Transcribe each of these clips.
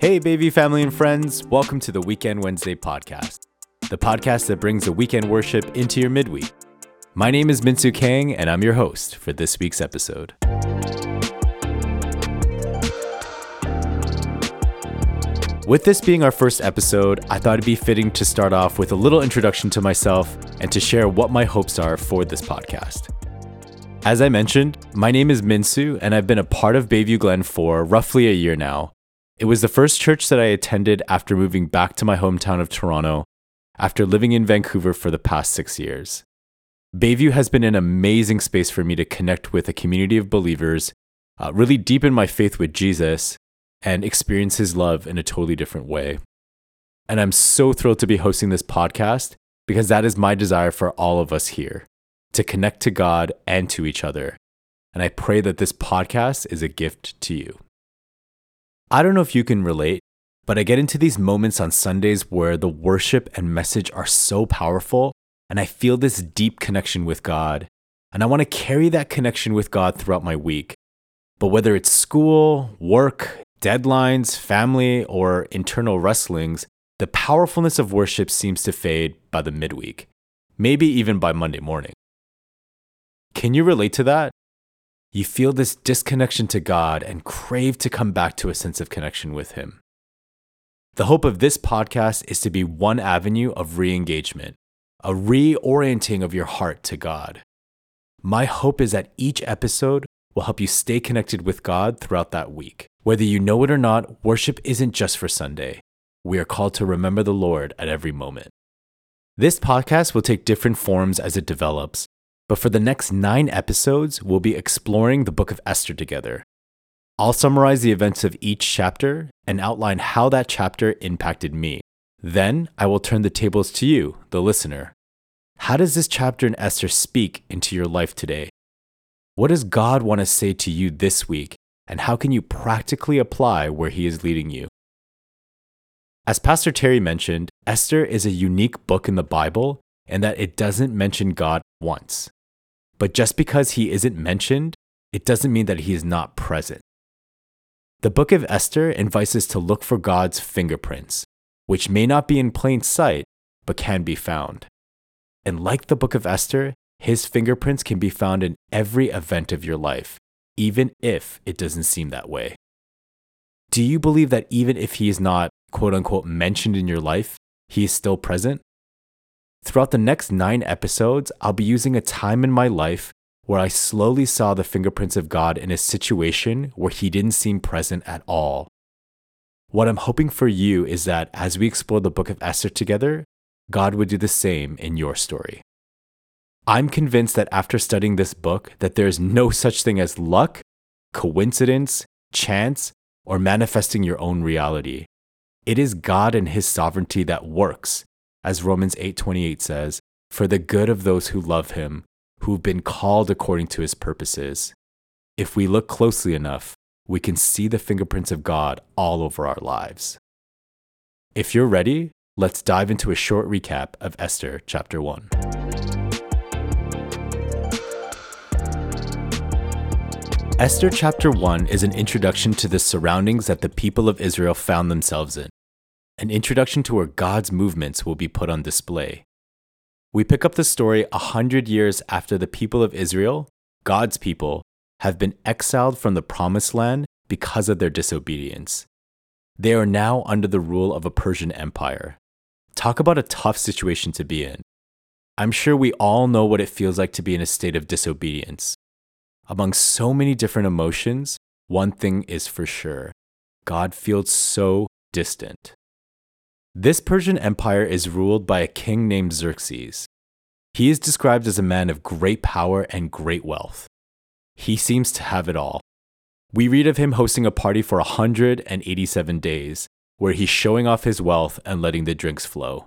Hey, Bayview family and friends, welcome to the Weekend Wednesday podcast, the podcast that brings the weekend worship into your midweek. My name is Min-Soo Kang, and I'm your host for this week's episode. With this being our first episode, I thought it'd be fitting to start off with a little introduction to myself and to share what my hopes are for this podcast. As I mentioned, my name is Minsu, and I've been a part of Bayview Glen for roughly a year now. It was the first church that I attended after moving back to my hometown of Toronto after living in Vancouver for the past six years. Bayview has been an amazing space for me to connect with a community of believers, uh, really deepen my faith with Jesus, and experience his love in a totally different way. And I'm so thrilled to be hosting this podcast because that is my desire for all of us here to connect to God and to each other. And I pray that this podcast is a gift to you. I don't know if you can relate, but I get into these moments on Sundays where the worship and message are so powerful, and I feel this deep connection with God. And I want to carry that connection with God throughout my week. But whether it's school, work, deadlines, family, or internal wrestlings, the powerfulness of worship seems to fade by the midweek, maybe even by Monday morning. Can you relate to that? You feel this disconnection to God and crave to come back to a sense of connection with Him. The hope of this podcast is to be one avenue of re engagement, a reorienting of your heart to God. My hope is that each episode will help you stay connected with God throughout that week. Whether you know it or not, worship isn't just for Sunday. We are called to remember the Lord at every moment. This podcast will take different forms as it develops, but for the next nine episodes, we'll be exploring the book of Esther together. I'll summarize the events of each chapter and outline how that chapter impacted me. Then I will turn the tables to you, the listener. How does this chapter in Esther speak into your life today? What does God want to say to you this week, and how can you practically apply where He is leading you? As Pastor Terry mentioned, Esther is a unique book in the Bible in that it doesn't mention God once. But just because he isn't mentioned, it doesn't mean that he is not present. The book of Esther invites us to look for God's fingerprints, which may not be in plain sight, but can be found. And like the book of Esther, his fingerprints can be found in every event of your life, even if it doesn't seem that way. Do you believe that even if he is not, quote unquote, mentioned in your life, he is still present? Throughout the next nine episodes, I'll be using a time in my life where I slowly saw the fingerprints of God in a situation where He didn't seem present at all. What I'm hoping for you is that as we explore the book of Esther together, God would do the same in your story. I'm convinced that after studying this book that there is no such thing as luck, coincidence, chance, or manifesting your own reality. It is God and his sovereignty that works as Romans 8:28 says, for the good of those who love him, who've been called according to his purposes. If we look closely enough, we can see the fingerprints of God all over our lives. If you're ready, let's dive into a short recap of Esther chapter 1. Esther chapter 1 is an introduction to the surroundings that the people of Israel found themselves in an introduction to where God's movements will be put on display. We pick up the story a hundred years after the people of Israel, God's people, have been exiled from the promised land because of their disobedience. They are now under the rule of a Persian empire. Talk about a tough situation to be in. I'm sure we all know what it feels like to be in a state of disobedience. Among so many different emotions, one thing is for sure God feels so distant. This Persian Empire is ruled by a king named Xerxes. He is described as a man of great power and great wealth. He seems to have it all. We read of him hosting a party for 187 days, where he's showing off his wealth and letting the drinks flow.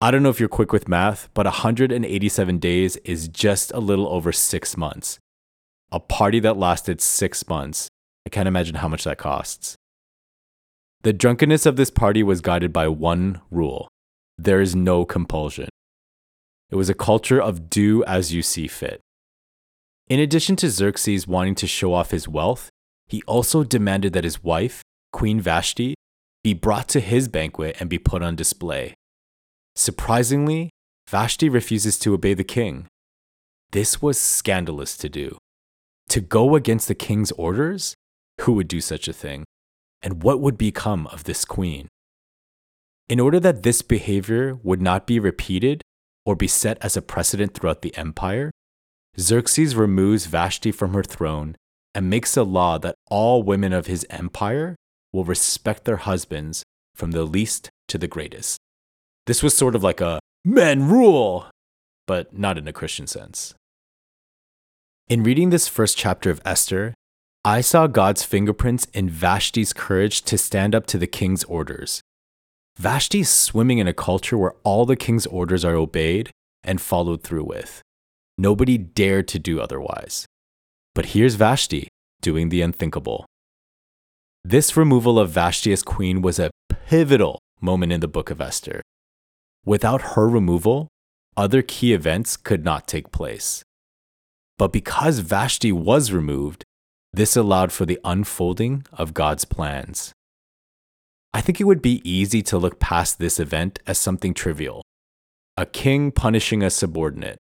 I don't know if you're quick with math, but 187 days is just a little over six months. A party that lasted six months. I can't imagine how much that costs. The drunkenness of this party was guided by one rule there is no compulsion. It was a culture of do as you see fit. In addition to Xerxes wanting to show off his wealth, he also demanded that his wife, Queen Vashti, be brought to his banquet and be put on display. Surprisingly, Vashti refuses to obey the king. This was scandalous to do. To go against the king's orders? Who would do such a thing? And what would become of this queen? In order that this behavior would not be repeated or be set as a precedent throughout the empire, Xerxes removes Vashti from her throne and makes a law that all women of his empire will respect their husbands from the least to the greatest. This was sort of like a men rule, but not in a Christian sense. In reading this first chapter of Esther, I saw God's fingerprints in Vashti's courage to stand up to the king's orders. Vashti is swimming in a culture where all the king's orders are obeyed and followed through with. Nobody dared to do otherwise. But here's Vashti doing the unthinkable. This removal of Vashti as queen was a pivotal moment in the book of Esther. Without her removal, other key events could not take place. But because Vashti was removed, this allowed for the unfolding of God's plans. I think it would be easy to look past this event as something trivial a king punishing a subordinate.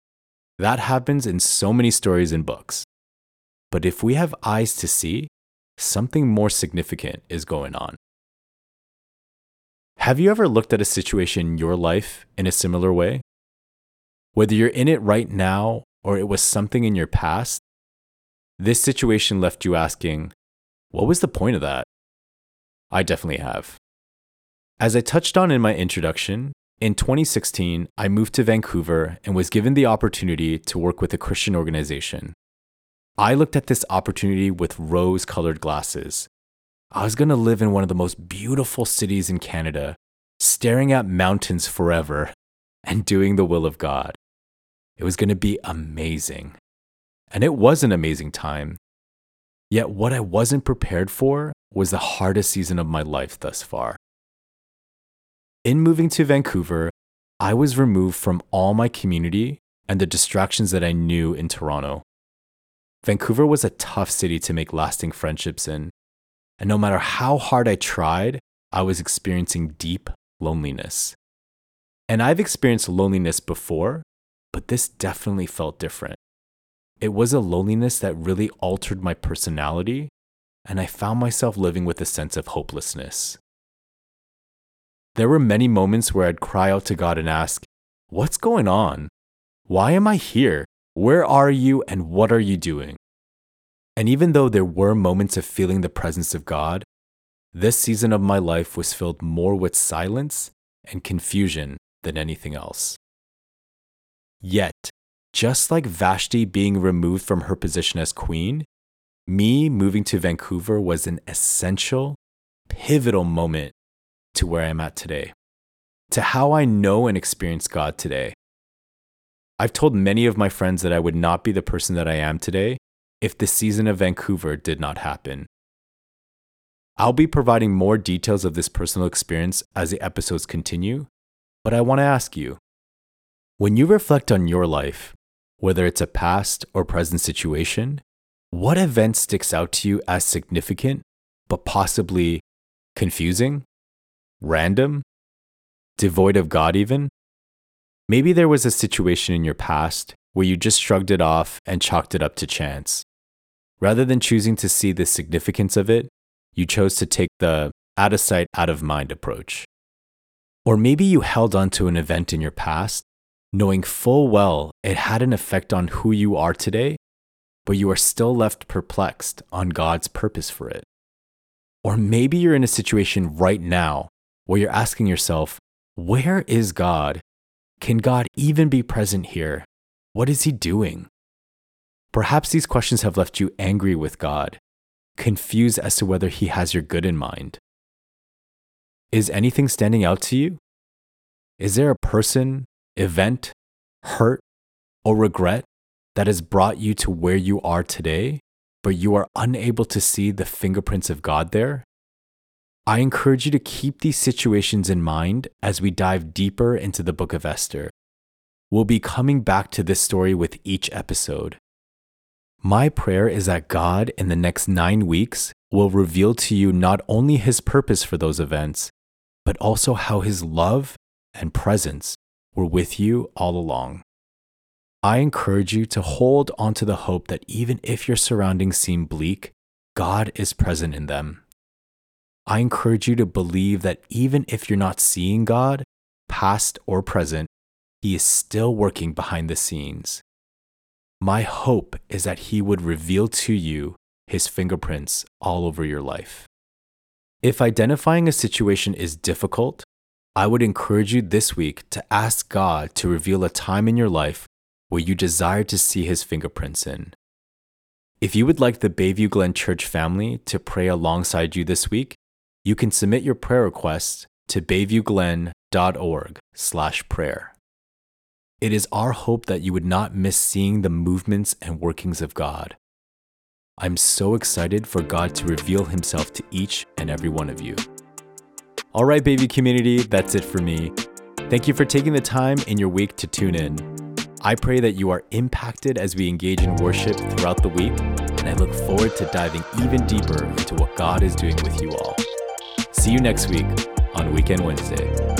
That happens in so many stories and books. But if we have eyes to see, something more significant is going on. Have you ever looked at a situation in your life in a similar way? Whether you're in it right now or it was something in your past, this situation left you asking, what was the point of that? I definitely have. As I touched on in my introduction, in 2016, I moved to Vancouver and was given the opportunity to work with a Christian organization. I looked at this opportunity with rose colored glasses. I was going to live in one of the most beautiful cities in Canada, staring at mountains forever and doing the will of God. It was going to be amazing. And it was an amazing time. Yet, what I wasn't prepared for was the hardest season of my life thus far. In moving to Vancouver, I was removed from all my community and the distractions that I knew in Toronto. Vancouver was a tough city to make lasting friendships in, and no matter how hard I tried, I was experiencing deep loneliness. And I've experienced loneliness before, but this definitely felt different. It was a loneliness that really altered my personality, and I found myself living with a sense of hopelessness. There were many moments where I'd cry out to God and ask, What's going on? Why am I here? Where are you and what are you doing? And even though there were moments of feeling the presence of God, this season of my life was filled more with silence and confusion than anything else. Yet, just like Vashti being removed from her position as queen, me moving to Vancouver was an essential, pivotal moment to where I'm at today, to how I know and experience God today. I've told many of my friends that I would not be the person that I am today if the season of Vancouver did not happen. I'll be providing more details of this personal experience as the episodes continue, but I want to ask you when you reflect on your life, whether it's a past or present situation, what event sticks out to you as significant, but possibly confusing, random, devoid of God, even? Maybe there was a situation in your past where you just shrugged it off and chalked it up to chance. Rather than choosing to see the significance of it, you chose to take the out of sight, out of mind approach. Or maybe you held on to an event in your past knowing full well it had an effect on who you are today, but you are still left perplexed on God's purpose for it. Or maybe you're in a situation right now where you're asking yourself, where is God? Can God even be present here? What is He doing? Perhaps these questions have left you angry with God, confused as to whether He has your good in mind. Is anything standing out to you? Is there a person, event, hurt, or regret that has brought you to where you are today, but you are unable to see the fingerprints of God there? I encourage you to keep these situations in mind as we dive deeper into the book of Esther. We'll be coming back to this story with each episode. My prayer is that God, in the next nine weeks, will reveal to you not only his purpose for those events, but also how his love and presence were with you all along. I encourage you to hold onto the hope that even if your surroundings seem bleak, God is present in them. I encourage you to believe that even if you're not seeing God, past or present, He is still working behind the scenes. My hope is that He would reveal to you His fingerprints all over your life. If identifying a situation is difficult, I would encourage you this week to ask God to reveal a time in your life where you desire to see His fingerprints in. If you would like the Bayview Glen Church family to pray alongside you this week, you can submit your prayer request to bayviewglen.org/prayer. It is our hope that you would not miss seeing the movements and workings of God. I'm so excited for God to reveal himself to each and every one of you. All right, Bayview community, that's it for me. Thank you for taking the time in your week to tune in. I pray that you are impacted as we engage in worship throughout the week, and I look forward to diving even deeper into what God is doing with you all. See you next week on Weekend Wednesday.